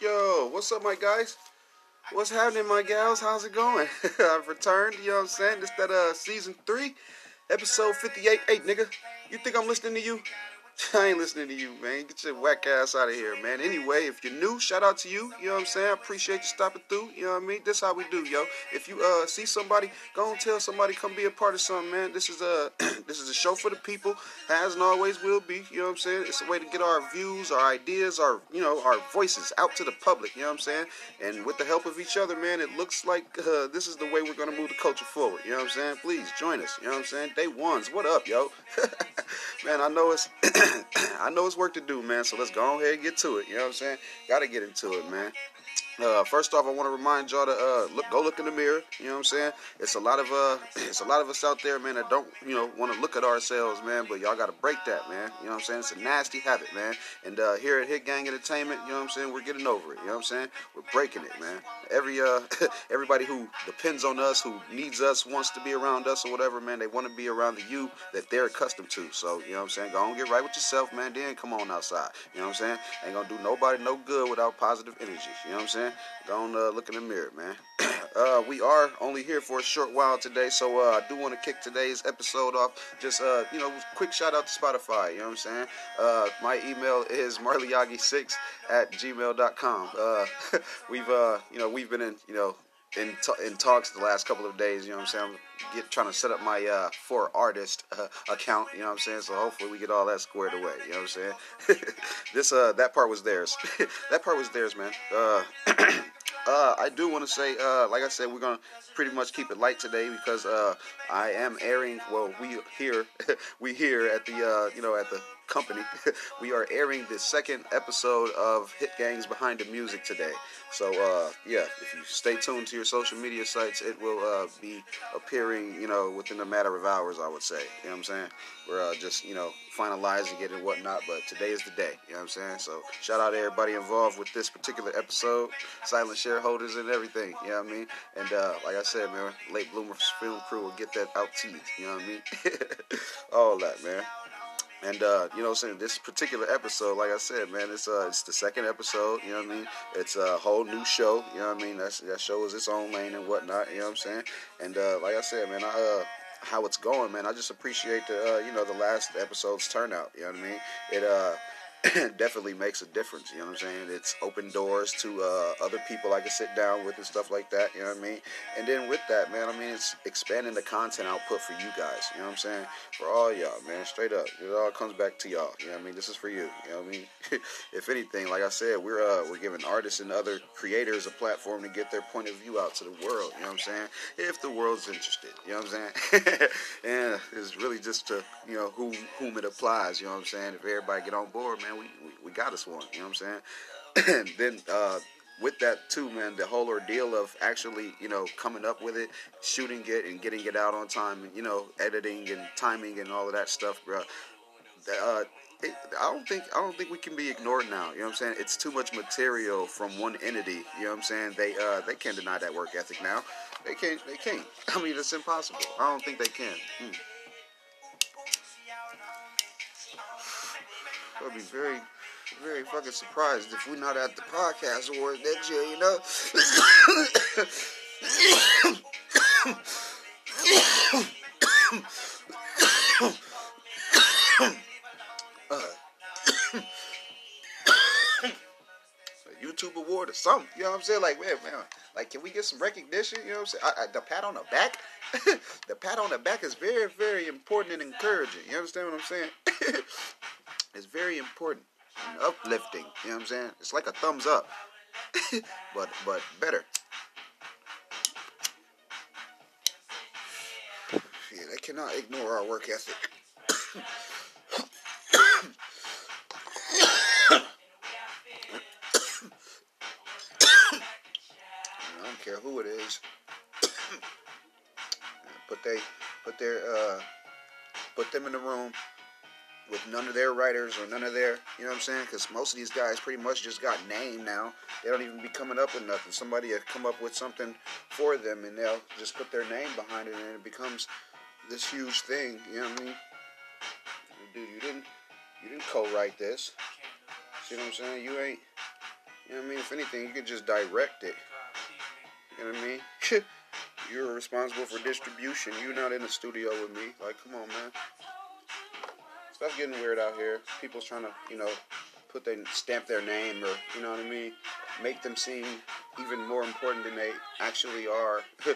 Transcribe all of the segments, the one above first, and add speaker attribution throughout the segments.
Speaker 1: Yo, what's up, my guys? What's happening, my gals? How's it going? I've returned, you know what I'm saying? This that uh season three, episode 58. Hey, nigga, you think I'm listening to you? I ain't listening to you, man. Get your whack ass out of here, man. Anyway, if you're new, shout out to you. You know what I'm saying? Appreciate you stopping through. You know what I mean? This how we do, yo. If you uh see somebody, go and tell somebody come be a part of something, man. This is a this is a show for the people. Has and always will be. You know what I'm saying? It's a way to get our views, our ideas, our you know our voices out to the public. You know what I'm saying? And with the help of each other, man, it looks like uh, this is the way we're gonna move the culture forward. You know what I'm saying? Please join us. You know what I'm saying? Day ones, what up, yo? man, I know it's I know it's work to do, man. So let's go ahead and get to it. You know what I'm saying? Got to get into it, man. Uh, first off, I want to remind y'all to uh, look, go look in the mirror. You know what I'm saying? It's a lot of uh, it's a lot of us out there, man, that don't, you know, want to look at ourselves, man. But y'all got to break that, man. You know what I'm saying? It's a nasty habit, man. And uh, here at Hit Gang Entertainment, you know what I'm saying? We're getting over it. You know what I'm saying? We're breaking it, man. Every uh, everybody who depends on us, who needs us, wants to be around us or whatever, man. They want to be around the you that they're accustomed to. So you know what I'm saying? Go on, get right with yourself, man. Then come on outside. You know what I'm saying? Ain't gonna do nobody no good without positive energy. You know what I'm saying? On, uh, look in the mirror, man. uh, we are only here for a short while today, so uh, I do want to kick today's episode off. Just, uh, you know, quick shout out to Spotify. You know what I'm saying? Uh, my email is marleyagi6 at gmail.com. Uh, we've, uh, you know, we've been in, you know, in, t- in talks the last couple of days. You know what I'm saying? I'm get trying to set up my uh, for artist uh, account. You know what I'm saying? So hopefully we get all that squared away. You know what I'm saying? this uh that part was theirs. that part was theirs, man. Uh, uh, I do want to say, uh, like I said, we're gonna pretty much keep it light today because uh, I am airing. Well, we here, we here at the uh, you know at the company, we are airing the second episode of Hit Gangs Behind the Music today. So uh, yeah, if you stay tuned to your social media sites, it will uh, be appearing, you know, within a matter of hours. I would say. You know what I'm saying? We're uh, just you know finalizing it and whatnot, but today is the day. You know what I'm saying? So shout out to everybody involved with this particular episode, silent shareholders and everything. You know what I mean? And uh, like I said, man, late bloomer film crew will get that out to you. You know what I mean? All that, man. And uh, you know, I'm saying this particular episode, like I said, man, it's uh, it's the second episode. You know what I mean? It's a whole new show. You know what I mean? That's that show is its own lane and whatnot. You know what I'm saying? And uh, like I said, man, I, uh, how it's going, man. I just appreciate the uh, you know the last episode's turnout. You know what I mean? It uh definitely makes a difference. You know what I'm saying? It's open doors to uh, other people I can sit down with and stuff like that. You know what I mean? And then with that, man, I mean it's expanding the content output for you guys. You know what I'm saying? For all y'all, man, straight up, it all comes back to y'all. You know what I mean? This is for you. You know what I mean? if anything, like I said, we're uh, we're giving artists and other creators a platform to get their point of view out to the world. You know what I'm saying? If the world's interested, you know what I'm saying? and it's really just to you know who whom it applies. You know what I'm saying? If everybody get on board, man, we we, we got us one. You know what I'm saying? and then uh, with that too, man, the whole ordeal of actually, you know, coming up with it, shooting it, and getting it out on time, and you know, editing and timing and all of that stuff, bro. Uh, it, I don't think I don't think we can be ignored now. You know what I'm saying? It's too much material from one entity. You know what I'm saying? They uh, they can't deny that work ethic now. They can't. They can't. I mean, it's impossible. I don't think they can. Mm. I'll be very, very fucking surprised if we're not at the podcast awards next year. You know. YouTube award or something. You know what I'm saying? Like, man, man, like, can we get some recognition? You know what I'm saying? I, I, the pat on the back, the pat on the back is very, very important and encouraging. You understand what I'm saying? it's very important and uplifting. You know what I'm saying? It's like a thumbs up, but but better. Yeah, they cannot ignore our work ethic. I don't care who it is. put they put their uh, put them in the room with none of their writers or none of their, you know what I'm saying? Because most of these guys pretty much just got named now. They don't even be coming up with nothing. Somebody will come up with something for them and they'll just put their name behind it and it becomes this huge thing. You know what I mean? Dude, you didn't you didn't co-write this. See what I'm saying? You ain't You know what I mean? If anything, you could just direct it. You know what I mean? You're responsible for distribution. You're not in the studio with me. Like, come on, man. Stuff getting weird out here. People's trying to, you know, put their stamp their name or, you know what I mean, make them seem even more important than they actually are.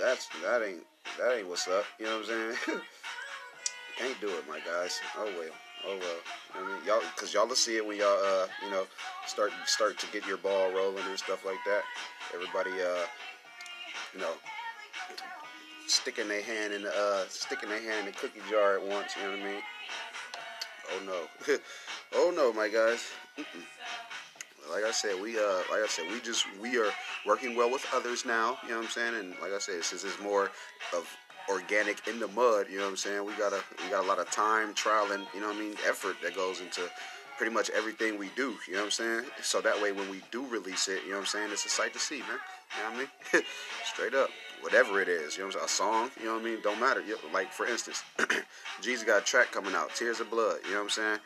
Speaker 1: That's that ain't that ain't what's up. You know what I'm saying? Can't do it, my guys. Oh well. Oh well. I mean, y'all, cause y'all will see it when y'all, uh, you know, start start to get your ball rolling and stuff like that. Everybody, uh, you know, sticking their hand in the, uh, sticking their hand in the cookie jar at once. You know what I mean? Oh no. oh no, my guys. Like I said, we uh, like I said, we just we are working well with others now. You know what I'm saying? And like I said, since it's more of organic in the mud, you know what I'm saying? We got a we got a lot of time, trial, and you know what I mean, effort that goes into pretty much everything we do. You know what I'm saying? So that way, when we do release it, you know what I'm saying, it's a sight to see, man. You know what I mean? Straight up, whatever it is. You know what I'm saying? A song. You know what I mean? Don't matter. Like for instance, Jesus got a track coming out, Tears of Blood. You know what I'm saying?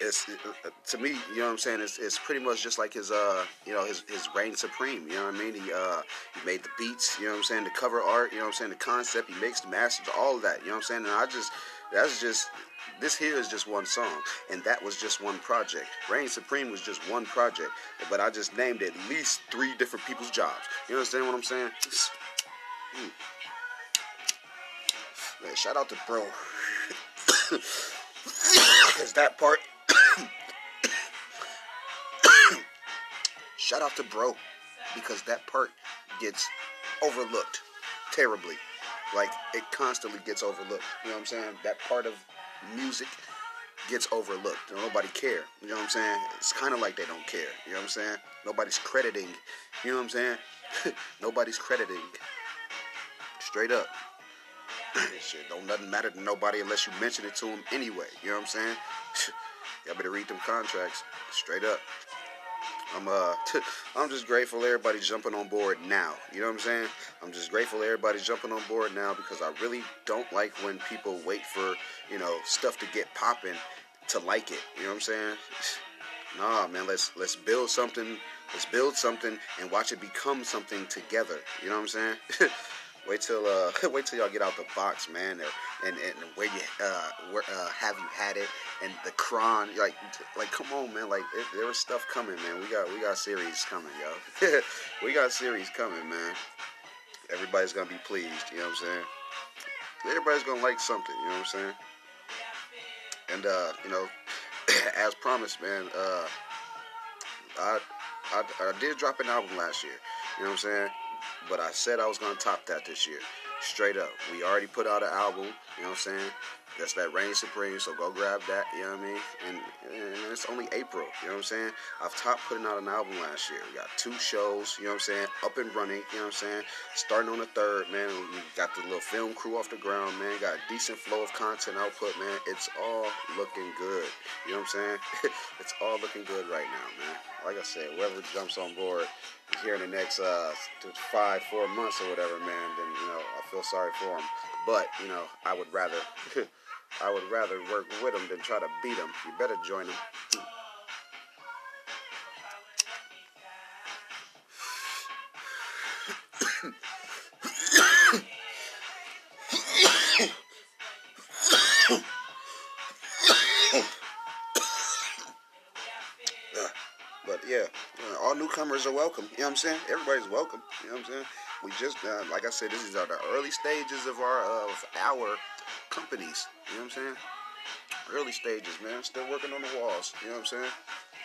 Speaker 1: it's uh, to me, you know what I'm saying. It's, it's pretty much just like his, uh, you know, his his reign supreme. You know what I mean? He uh, he made the beats. You know what I'm saying? The cover art. You know what I'm saying? The concept. He makes the masters. All of that. You know what I'm saying? And I just, that's just. This here is just one song, and that was just one project. Reign Supreme was just one project, but I just named at least three different people's jobs. You understand what I'm saying? Hmm. Man, shout out to bro. Cause that part Shout out to Bro because that part gets overlooked terribly. Like it constantly gets overlooked. You know what I'm saying? That part of music gets overlooked. Nobody care. You know what I'm saying? It's kind of like they don't care. You know what I'm saying? Nobody's crediting. You know what I'm saying? Nobody's crediting. Straight up. Shit, don't nothing matter to nobody unless you mention it to them anyway. You know what I'm saying? Y'all better read them contracts. Straight up. I'm uh I'm just grateful everybody's jumping on board now. You know what I'm saying? I'm just grateful everybody's jumping on board now because I really don't like when people wait for, you know, stuff to get popping to like it. You know what I'm saying? Nah, man, let's let's build something. Let's build something and watch it become something together. You know what I'm saying? Wait till uh, wait till y'all get out the box, man, and and where you uh, where uh, have you had it, and the cron, like like come on, man, like it, there was stuff coming, man. We got we got series coming, yo. we got series coming, man. Everybody's gonna be pleased, you know what I'm saying? Everybody's gonna like something, you know what I'm saying? And uh, you know, as promised, man, uh, I, I I did drop an album last year, you know what I'm saying? But I said I was gonna top that this year. Straight up. We already put out an album, you know what I'm saying? That's that Reign Supreme, so go grab that, you know what I mean? And, and, it's only April, you know what I'm saying? I've topped putting out an album last year. We got two shows, you know what I'm saying? Up and running, you know what I'm saying? Starting on the third, man. We got the little film crew off the ground, man. Got a decent flow of content output, man. It's all looking good, you know what I'm saying? it's all looking good right now, man. Like I said, whoever jumps on board here in the next uh, five, four months or whatever, man, then, you know, I feel sorry for them. But, you know, I would rather... I would rather work with them than try to beat them. You better join them. newcomers are welcome. You know what I'm saying? Everybody's welcome. You know what I'm saying? We just, uh, like I said, this is the early stages of our of our companies. You know what I'm saying? Early stages, man. Still working on the walls. You know what I'm saying?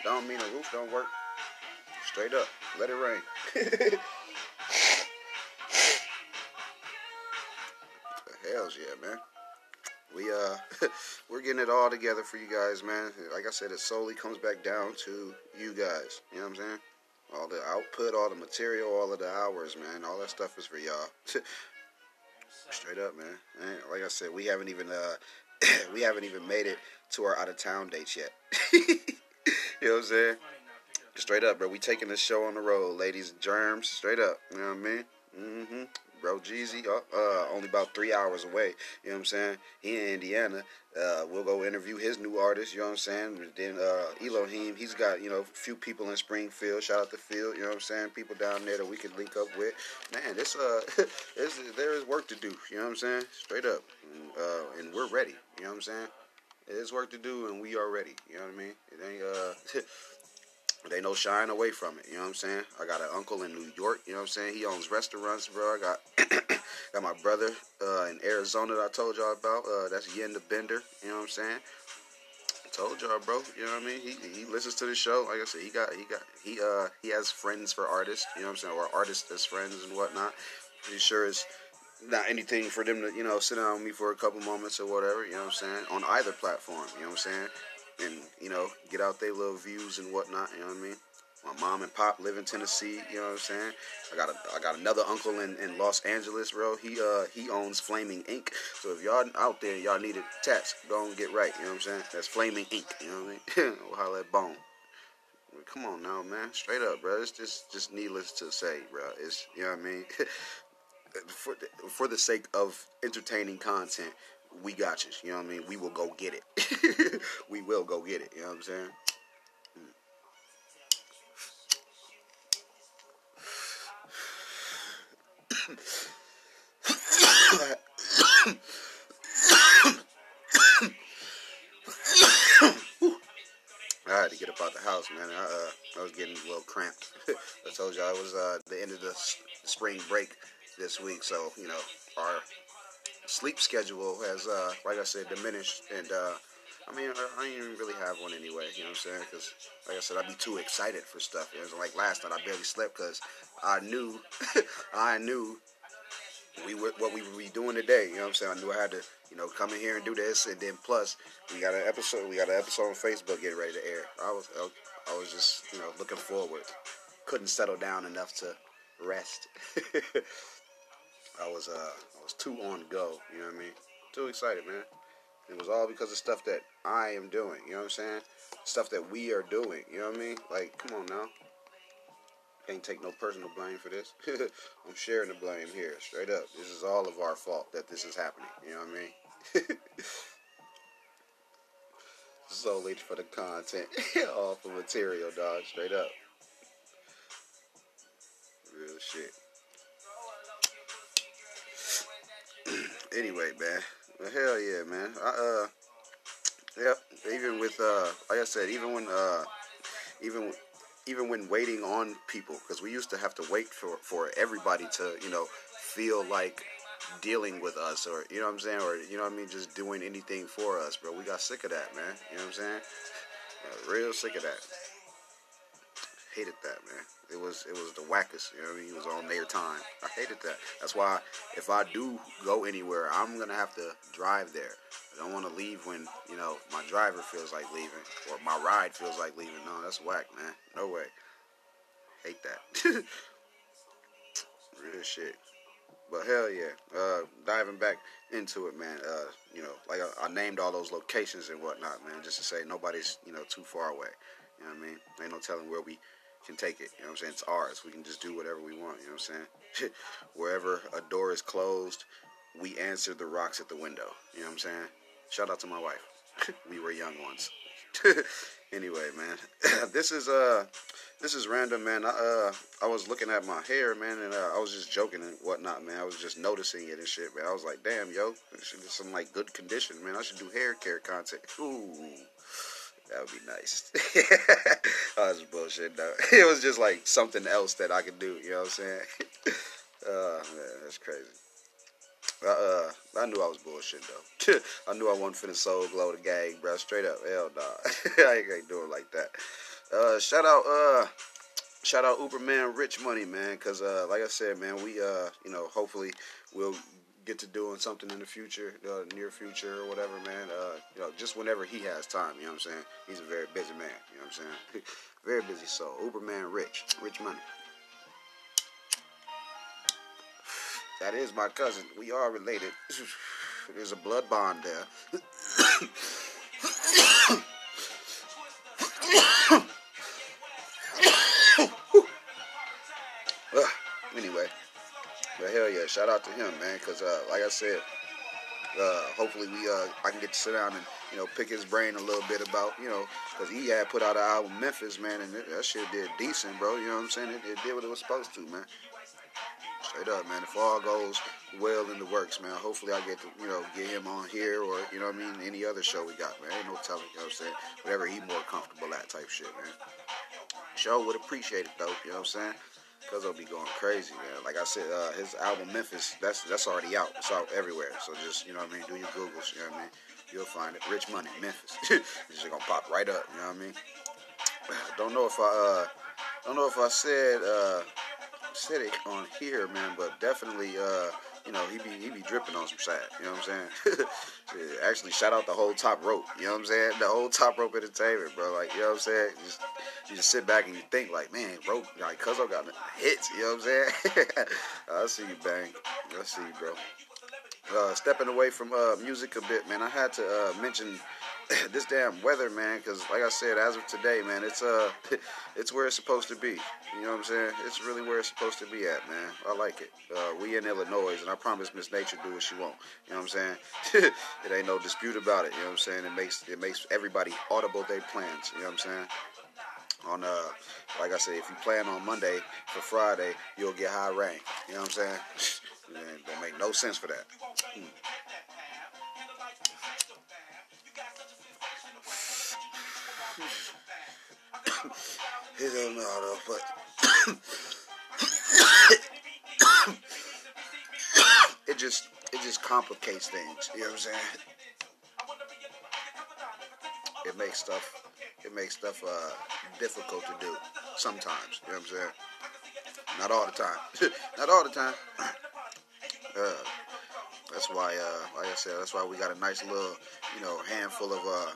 Speaker 1: Don't mean the roof don't work. Straight up. Let it rain. Hells yeah, man. We uh we're getting it all together for you guys, man. Like I said, it solely comes back down to you guys. You know what I'm saying? All the output, all the material, all of the hours, man. All that stuff is for y'all. Straight up, man. Like I said, we haven't even uh, we haven't even made it to our out of town dates yet. you know what I'm saying? Straight up, bro. We taking this show on the road, ladies and germs. Straight up. You know what I mean? Mm-hmm. Bro. Jeezy, uh, uh, only about three hours away. You know what I'm saying? He in Indiana. Uh, we'll go interview his new artist. You know what I'm saying? Then uh, Elohim, he's got you know a few people in Springfield. Shout out to Field. You know what I'm saying? People down there that we can link up with. Man, this uh, this, there is work to do. You know what I'm saying? Straight up, uh, and we're ready. You know what I'm saying? There's work to do, and we are ready. You know what I mean? It ain't uh. They no shying away from it. You know what I'm saying? I got an uncle in New York. You know what I'm saying? He owns restaurants, bro. I got got my brother uh, in Arizona that I told y'all about. Uh, that's Yen the Bender. You know what I'm saying? I told y'all, bro. You know what I mean? He he listens to the show. Like I said, he got he got he uh he has friends for artists. You know what I'm saying? Or artists as friends and whatnot. Pretty sure it's not anything for them to you know sit down with me for a couple moments or whatever. You know what I'm saying? On either platform. You know what I'm saying? And you know get out their little views and whatnot. You know what I mean? My mom and pop live in Tennessee. You know what I'm saying? I got a I got another uncle in, in Los Angeles, bro. He uh he owns Flaming Ink. So if y'all out there, y'all need it tats, go and get right. You know what I'm saying? That's Flaming Ink. You know what I mean? holler at Bone. Come on now, man. Straight up, bro. It's just just needless to say, bro. It's you know what I mean. for for the sake of entertaining content, we got you. You know what I mean? We will go get it. we will go get it. You know what I'm saying? I had to get up out the house, man. I, uh, I was getting a little cramped. I told y'all it was uh, the end of the spring break this week, so you know our sleep schedule has, uh, like I said, diminished. And uh, I mean, I, I even really have one anyway. You know what I'm saying? Because, like I said, I'd be too excited for stuff. It was like last night, I barely slept because I knew, I knew we would, what we would be doing today. You know what I'm saying? I knew I had to, you know, come in here and do this, and then plus we got an episode. We got an episode on Facebook getting ready to air. I was, I was just, you know, looking forward. Couldn't settle down enough to rest. I was, uh, was too on go. You know what I mean? Too excited, man. It was all because of stuff that I am doing. You know what I'm saying? Stuff that we are doing. You know what I mean? Like, come on now. Can't take no personal blame for this. I'm sharing the blame here, straight up. This is all of our fault that this is happening. You know what I mean? Solely for the content, all for material, dog. Straight up. Real shit. Anyway, man. Well, hell yeah, man. I, uh, yep. Even with, uh, like I said, even when, uh, even, even when waiting on people, because we used to have to wait for for everybody to, you know, feel like dealing with us, or you know what I'm saying, or you know what I mean, just doing anything for us, bro. We got sick of that, man. You know what I'm saying? Real sick of that. Hated that, man. It was it was the wackest. You know what I mean? It was on their time. I hated that. That's why if I do go anywhere, I'm gonna have to drive there. I don't want to leave when you know my driver feels like leaving or my ride feels like leaving. No, that's whack, man. No way. Hate that. Real shit. But hell yeah, uh, diving back into it, man. Uh, you know, like I, I, named all those locations and whatnot, man, just to say nobody's you know too far away. You know what I mean? Ain't no telling where we can take it. You know what I'm saying? It's ours. We can just do whatever we want. You know what I'm saying? Wherever a door is closed, we answer the rocks at the window. You know what I'm saying? Shout out to my wife. we were young ones. anyway, man, this is uh, this is random, man. I uh, I was looking at my hair, man, and uh, I was just joking and whatnot, man. I was just noticing it and shit, man. I was like, damn, yo, this be some like good condition, man. I should do hair care content. Ooh. That would be nice. oh, that's bullshit, though. It was just like something else that I could do. You know what I'm saying? uh, man, that's crazy. Uh, uh, I knew I was bullshit though. I knew I wasn't finna Soul Glo the gang, bro. Straight up, hell nah. I ain't doing like that. Uh, shout out, uh, shout out Uberman Rich Money, man. Cause uh, like I said, man, we uh, you know, hopefully we'll get to doing something in the future, uh, near future or whatever, man. Uh, you know, just whenever he has time. You know what I'm saying? He's a very busy man. You know what I'm saying? very busy soul. Uberman Rich, Rich Money. That is my cousin. We are related. There's a blood bond there. hell yeah, shout out to him, man. Cause uh, like I said, uh, hopefully we uh, I can get to sit down and you know pick his brain a little bit about you know because he had put out an album Memphis, man, and that shit did decent, bro. You know what I'm saying? It, it did what it was supposed to, man. Straight up, man. If all goes well in the works, man, hopefully I get to, you know, get him on here or, you know what I mean, any other show we got, man. Ain't no telling, you know what I'm saying? Whatever he more comfortable at type shit, man. Show would appreciate it, though, you know what I'm saying? Cause I'll be going crazy, man. Like I said, uh, his album Memphis, that's that's already out. It's out everywhere. So just, you know what I mean, do your Googles, you know what I mean? You'll find it. Rich Money, Memphis. it's just gonna pop right up, you know what I mean? Don't know if I uh don't know if I said uh said it on here, man, but definitely, uh, you know, he be he be dripping on some side. You know what I'm saying? Actually, shout out the whole top rope. You know what I'm saying? The whole top rope entertainment, bro. Like, you know what I'm saying? Just you just sit back and you think like, man, bro, like Cuzzo got hits. You know what I'm saying? I see you, bang. I see you, bro. Uh, stepping away from uh, music a bit, man. I had to uh, mention this damn weather, man, because like I said, as of today, man, it's uh, it's where it's supposed to be. You know what I'm saying? It's really where it's supposed to be at, man. I like it. Uh, we in Illinois, and I promise Miss Nature do what she want. You know what I'm saying? it ain't no dispute about it. You know what I'm saying? It makes it makes everybody audible their plans. You know what I'm saying? On uh, like I said, if you plan on Monday for Friday, you'll get high rain. You know what I'm saying? don't make no sense for that. Hmm. Hell no, though, but it just it just complicates things. You know what I'm saying? It makes stuff it makes stuff uh, difficult to do sometimes. You know what I'm saying? Not all the time. Not all the time. Uh, that's why, uh, like I said, that's why we got a nice little, you know, handful of uh,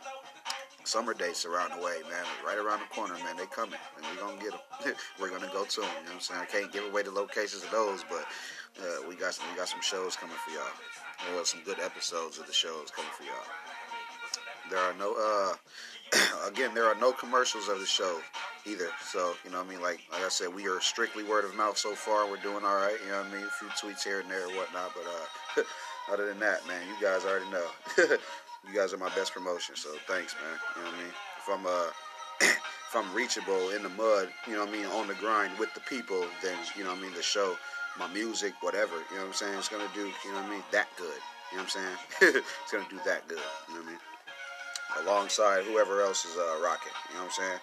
Speaker 1: summer dates around the way, man. Right around the corner, man. They coming, and we gonna get them. We're gonna go to them. You know what I'm saying? I can't give away the locations of those, but uh, we got some, we got some shows coming for y'all. Well, some good episodes of the shows coming for y'all. There are no, uh, again, there are no commercials of the show either. So you know, what I mean, like like I said, we are strictly word of mouth so far. We're doing all right. You know what I mean? A few tweets here and there or whatnot, but uh, other than that, man, you guys already know. you guys are my best promotion. So thanks, man. You know what I mean? If I'm uh if I'm reachable in the mud, you know what I mean, on the grind with the people, then you know what I mean, the show, my music, whatever, you know what I'm saying, it's gonna do, you know what I mean, that good. You know what I'm saying? it's gonna do that good. You know what I mean? Alongside whoever else is uh rocking. You know what I'm saying?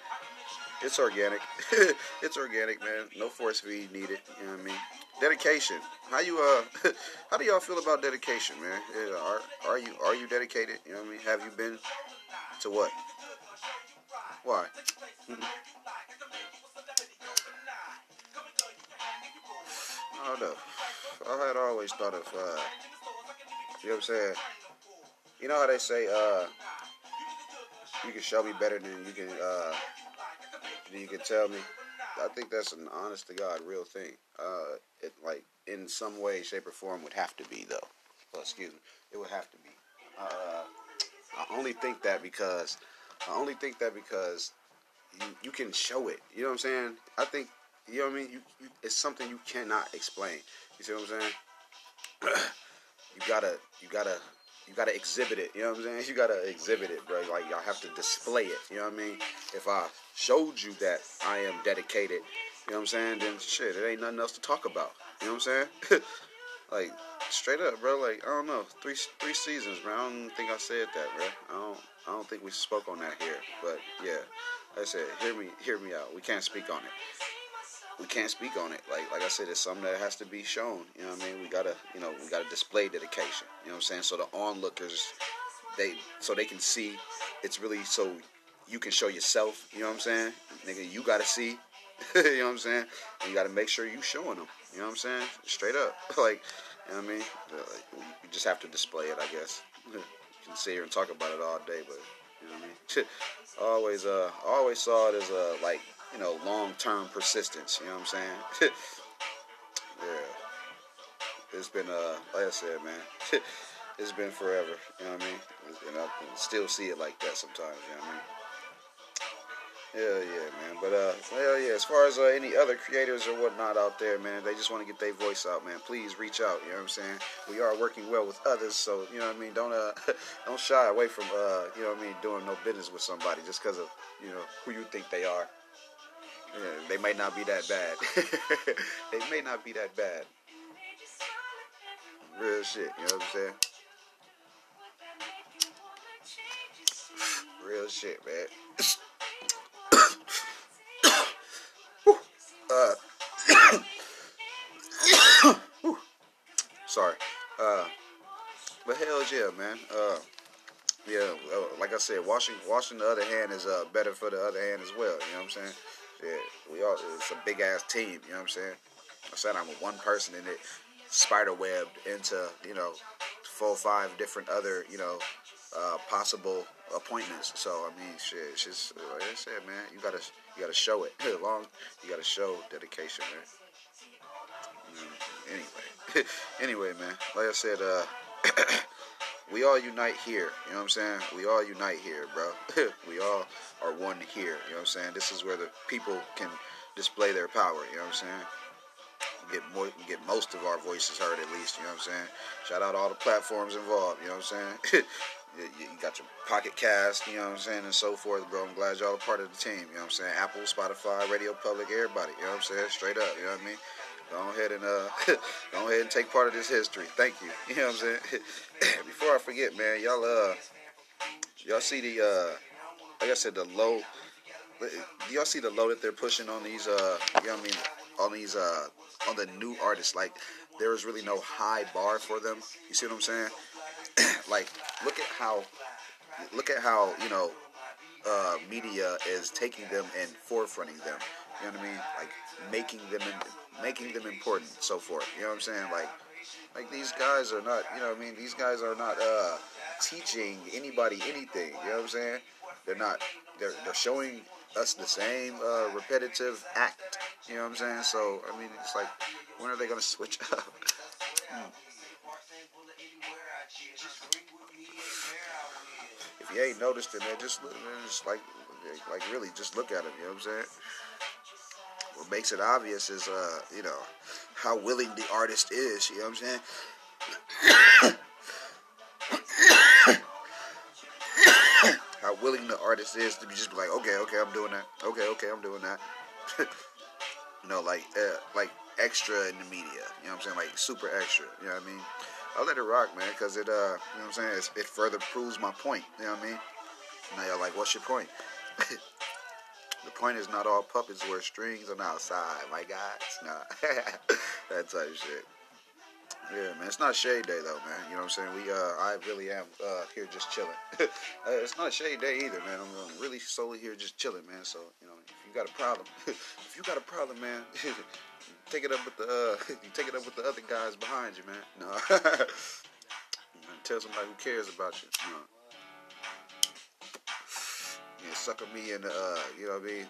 Speaker 1: It's organic. it's organic, man. No force feed needed. You know what I mean? Dedication. How you uh? how do y'all feel about dedication, man? Are are you are you dedicated? You know what I mean? Have you been to what? Why? Don't know. I had always thought of, uh, you know what I'm saying? You know how they say, uh, you can show me better than you can, uh, than you can tell me. I think that's an honest to God real thing. Uh, it like in some way, shape, or form would have to be though. Well, excuse me, it would have to be. Uh, I only think that because I only think that because you you can show it. You know what I'm saying? I think you know what I mean. You, you it's something you cannot explain. You see what I'm saying? you gotta you gotta you gotta exhibit it. You know what I'm saying? You gotta exhibit it, bro. Like y'all have to display it. You know what I mean? If I showed you that I am dedicated, you know what I'm saying? Then shit, it ain't nothing else to talk about. You know what I'm saying? like straight up, bro. Like I don't know, three three seasons, bro. I don't think I said that, bro. I don't I don't think we spoke on that here. But yeah, like I said, hear me hear me out. We can't speak on it we can't speak on it. Like like I said, it's something that has to be shown. You know what I mean? We gotta you know we gotta display dedication. You know what I'm saying? So the onlookers, they so they can see. It's really so you can show yourself. You know what I'm saying? Nigga, you gotta see. you know what I'm saying? And you gotta make sure you showing them. You know what I'm saying? Straight up. like you know what I mean? Like, you just have to display it, I guess. you can sit here and talk about it all day, but you know what I mean? always uh always saw it as a uh, like you know, long term persistence. You know what I'm saying? yeah. It's been, uh, like I said, man, it's been forever. You know what I mean? And I can still see it like that sometimes. You know what I mean? Hell yeah, man. But uh, hell yeah. As far as uh, any other creators or whatnot out there, man, they just want to get their voice out, man. Please reach out. You know what I'm saying? We are working well with others, so you know what I mean. Don't uh, don't shy away from uh, you know what I mean, doing no business with somebody just because of you know who you think they are. Yeah, they might not be that bad. they may not be that bad. Real shit. You know what I'm saying? Real shit, man. uh, sorry. Uh, but hell yeah, man. Uh, yeah, uh, like I said, washing washing the other hand is uh, better for the other hand as well. You know what I'm saying? Yeah, we all it's a big ass team. You know what I'm saying? I said I'm one person in it, spider webbed into you know four five different other you know uh, possible appointments. So I mean, shit, it's just like I said, man. You gotta you gotta show it. Long you gotta show dedication, man. Mm, anyway, anyway, man. Like I said, uh, we all unite here. You know what I'm saying? We all unite here, bro. we all are one here. You know what I'm saying? This is where the people can display their power. You know what I'm saying? Get more, get most of our voices heard at least. You know what I'm saying? Shout out all the platforms involved. You know what I'm saying? you got your Pocket Cast, you know what I'm saying, and so forth, bro. I'm glad y'all are part of the team, you know what I'm saying? Apple, Spotify, Radio Public, everybody, you know what I'm saying? Straight up, you know what I mean? Go ahead and uh, go ahead and take part of this history. Thank you. You know what I'm saying? Before I forget, man, y'all uh, y'all see the uh, like I said, the low. Y'all see the low that they're pushing on these uh, you know what I mean, on these uh, on the new artists? Like there is really no high bar for them. You see what I'm saying? like look at how look at how you know uh, media is taking them and forefronting them. You know what I mean? Like making them in, making them important, so forth. You know what I'm saying? Like like these guys are not. You know what I mean? These guys are not uh, teaching anybody anything. You know what I'm saying? They're not. They're they're showing us the same uh, repetitive act. You know what I'm saying? So I mean, it's like when are they gonna switch up? If you ain't noticed it, man, just, man, just like, like really, just look at it. You know what I'm saying? What makes it obvious is, uh, you know, how willing the artist is. You know what I'm saying? how willing the artist is to be just like, okay, okay, I'm doing that. Okay, okay, I'm doing that. you know, like, uh, like extra in the media. You know what I'm saying? Like super extra. You know what I mean? I let it rock, man, because it, uh, you know what I'm saying? It's, it further proves my point. You know what I mean? Now y'all like, what's your point? the point is not all puppets wear strings on the outside, my guys. Nah, that type of shit. Yeah, man. It's not shade day though, man. You know what I'm saying? We, uh, I really am uh, here just chilling. uh, it's not shade day either, man. I'm really solely here just chilling, man. So you know, if you got a problem, if you got a problem, man, take it up with the uh, you take it up with the other guys behind you, man. No, tell somebody who cares about you. No. Sucker me and uh, you know what I mean?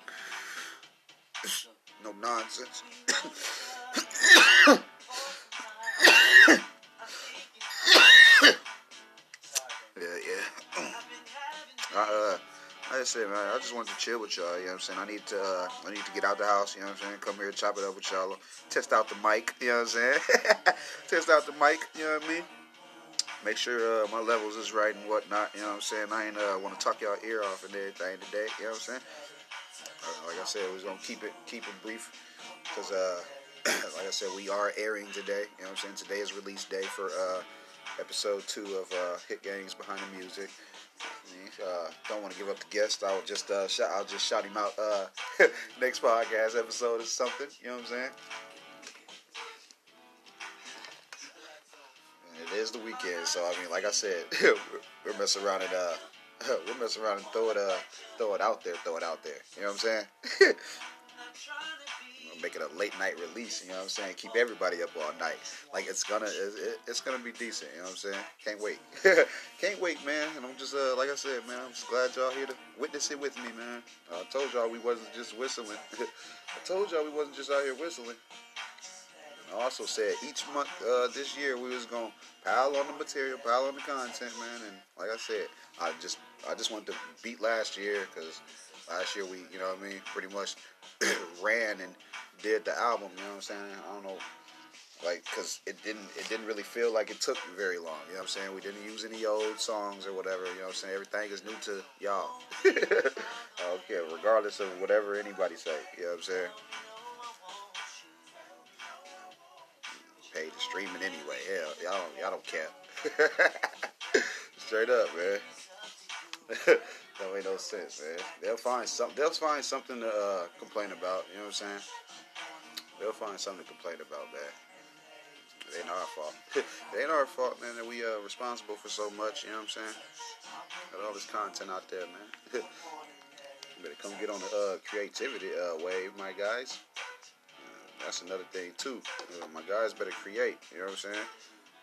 Speaker 1: no nonsense. yeah, yeah. I, uh, like I said, man, I just wanted to chill with y'all. You know what I'm saying? I need to, uh, I need to get out the house. You know what I'm saying? Come here, chop it up with y'all, test out the mic. You know what I'm saying? test out the mic. You know what I mean? Make sure uh, my levels is right and whatnot. You know what I'm saying? I ain't uh, want to talk y'all ear off and everything today. You know what I'm saying? Uh, like I said, we're gonna keep it, keep it brief, because, uh, like I said, we are airing today. You know what I'm saying? Today is release day for uh, episode two of uh, Hit Gangs Behind the Music. Uh, don't want to give up the guest. I'll just uh, shout. I'll just shout him out uh, next podcast episode or something. You know what I'm saying? Is the weekend, so I mean, like I said, we're messing around and uh, we're messing around and throw it uh, throw it out there, throw it out there. You know what I'm saying? make it a late night release. You know what I'm saying? Keep everybody up all night. Like it's gonna, it, it's gonna be decent. You know what I'm saying? Can't wait. Can't wait, man. And I'm just, uh, like I said, man, I'm just glad y'all here to witness it with me, man. I told y'all we wasn't just whistling. I told y'all we wasn't just out here whistling. I also said each month uh, this year we was gonna pile on the material, pile on the content, man. And like I said, I just I just wanted to beat last year because last year we, you know what I mean, pretty much ran and did the album. You know what I'm saying? I don't know, like, cause it didn't it didn't really feel like it took very long. You know what I'm saying? We didn't use any old songs or whatever. You know what I'm saying? Everything is new to y'all. okay, regardless of whatever anybody say. You know what I'm saying? Paid to stream it anyway. Hell, y'all don't, y'all don't care. Straight up, man. that make no sense, man. They'll find some. They'll find something to uh, complain about. You know what I'm saying? They'll find something to complain about, man. It ain't our fault. it ain't our fault, man, that we are uh, responsible for so much. You know what I'm saying? Got all this content out there, man. you better come get on the uh, creativity uh, wave, my guys. That's another thing too. my guys better create. You know what I'm saying?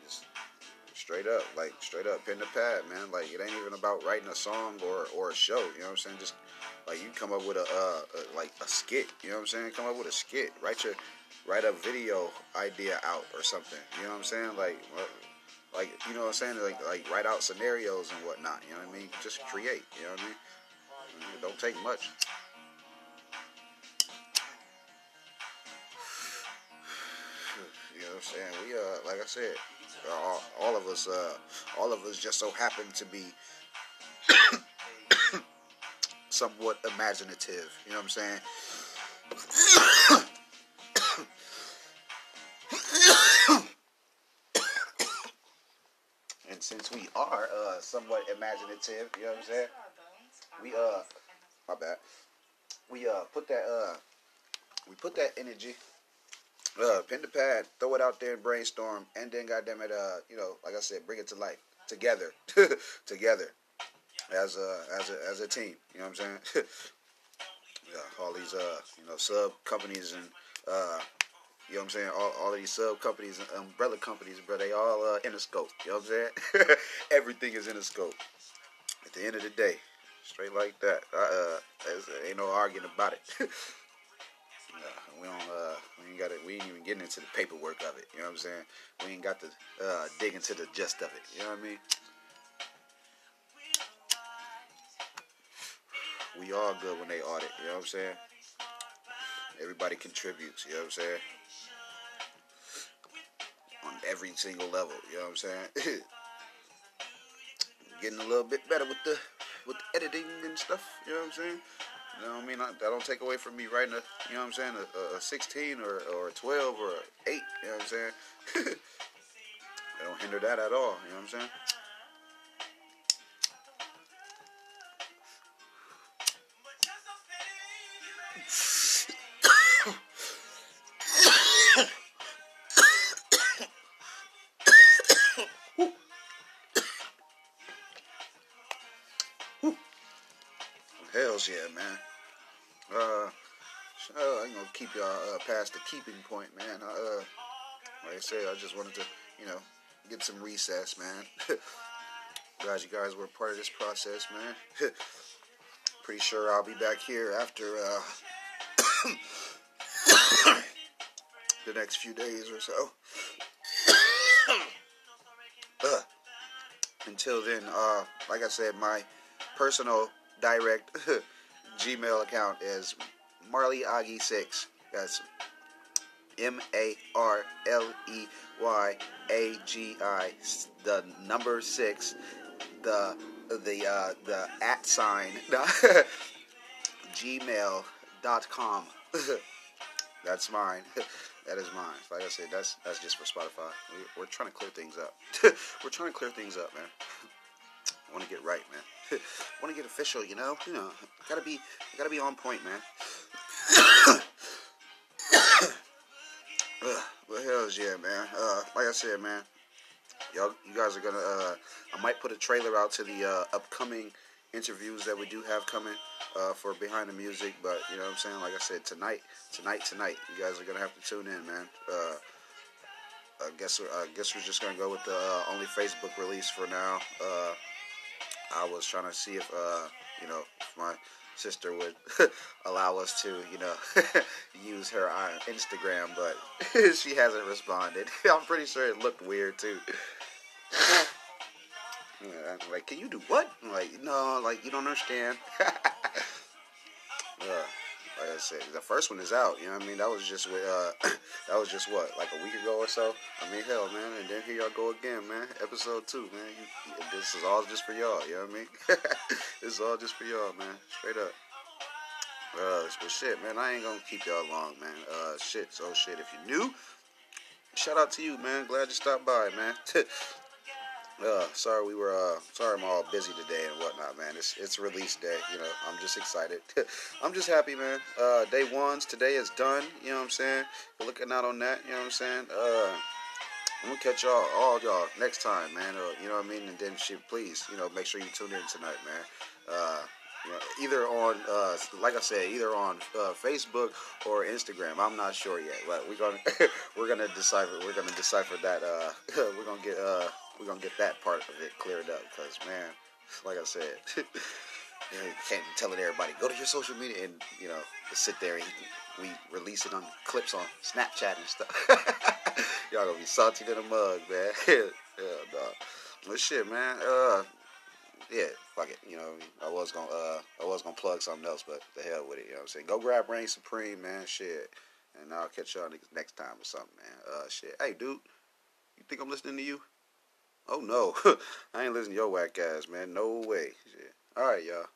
Speaker 1: Just straight up, like straight up, pen the pad, man. Like it ain't even about writing a song or or a show. You know what I'm saying? Just like you come up with a, uh, a like a skit. You know what I'm saying? Come up with a skit. Write your write a video idea out or something. You know what I'm saying? Like, like you know what I'm saying? Like, like write out scenarios and whatnot. You know what I mean? Just create. You know what I mean? It don't take much. What I'm saying? We uh, like I said, all, all of us, uh, all of us just so happen to be somewhat imaginative. You know what I'm saying? and since we are uh, somewhat imaginative, you know what I'm saying? We uh, my bad. We uh put that uh, we put that energy uh, pen to pad, throw it out there and brainstorm, and then goddamn it, uh, you know, like I said, bring it to life together, together, as a as a as a team. You know what I'm saying? yeah, all these uh, you know, sub companies and uh, you know what I'm saying? All, all of these sub companies and umbrella companies, bro, they all uh, in a scope. You know what I'm saying? Everything is in a scope. At the end of the day, straight like that. Uh, ain't no arguing about it. We don't uh we ain't got it we ain't even getting into the paperwork of it. You know what I'm saying? We ain't got to uh, dig into the gist of it. You know what I mean? We all good when they audit. You know what I'm saying? Everybody contributes. You know what I'm saying? On every single level. You know what I'm saying? Getting a little bit better with the with the editing and stuff. You know what I'm saying? You know what I mean? I, that don't take away from me writing a, you know what I'm saying, a, a 16 or, or a 12 or a 8, you know what I'm saying? it don't hinder that at all, you know what I'm saying? Hells yeah, man. Keep y'all uh, past the keeping point, man. uh, like I said, I just wanted to, you know, get some recess, man. Glad you guys were part of this process, man. Pretty sure I'll be back here after uh, the next few days or so. uh, until then, uh, like I said, my personal direct Gmail account is Marley Aggie six. That's M A R L E Y A G I. The number six. The the uh, the at sign. Gmail.com. that's mine. that is mine. Like I said, that's that's just for Spotify. We, we're trying to clear things up. we're trying to clear things up, man. I want to get right, man. want to get official, you know. You know, gotta be, gotta be on point, man. Uh, but hell's yeah, man. Uh, like I said, man, y'all, you guys are gonna. Uh, I might put a trailer out to the uh, upcoming interviews that we do have coming uh, for behind the music. But you know what I'm saying? Like I said, tonight, tonight, tonight, you guys are gonna have to tune in, man. Uh, I guess I guess we're just gonna go with the uh, only Facebook release for now. Uh, I was trying to see if, uh, you know, if my sister would allow us to, you know, use her on Instagram, but she hasn't responded. I'm pretty sure it looked weird too. like, can you do what? I'm like, no, like you don't understand. Uh, like I said, the first one is out. You know what I mean? That was just with, uh, that was just what, like a week ago or so. I mean, hell, man. And then here y'all go again, man. Episode two, man. You, this is all just for y'all. You know what I mean? This is all just for y'all, man. Straight up. Uh, but shit, man. I ain't gonna keep y'all long, man. Uh, shit. So shit. If you're new, shout out to you, man. Glad you stopped by, man. Uh, sorry we were uh sorry I'm all busy today and whatnot, man. It's it's release day, you know. I'm just excited. I'm just happy, man. Uh, day ones today is done. You know what I'm saying? We're looking out on that. You know what I'm saying? Uh, I'm gonna catch y'all all y'all next time, man. Uh, you know what I mean? And then shit, please, you know, make sure you tune in tonight, man. Uh, you know, either on, uh, like I said, either on uh, Facebook or Instagram. I'm not sure yet, but we're gonna we're gonna decipher. We're gonna decipher that. Uh, we're gonna get uh, we're gonna get that part of it cleared up because man, like I said, can't be telling everybody go to your social media and you know sit there and we release it on clips on Snapchat and stuff. Y'all gonna be salty to the mug, man. yeah. But shit, man. Uh, yeah, fuck it. You know, I was gonna uh, I was gonna plug something else, but the hell with it. You know what I'm saying? Go grab Reign Supreme, man. Shit. And I'll catch y'all niggas next time or something, man. Uh, shit. Hey, dude. You think I'm listening to you? Oh no, I ain't listening to your whack ass, man. No way. Shit. All right, y'all.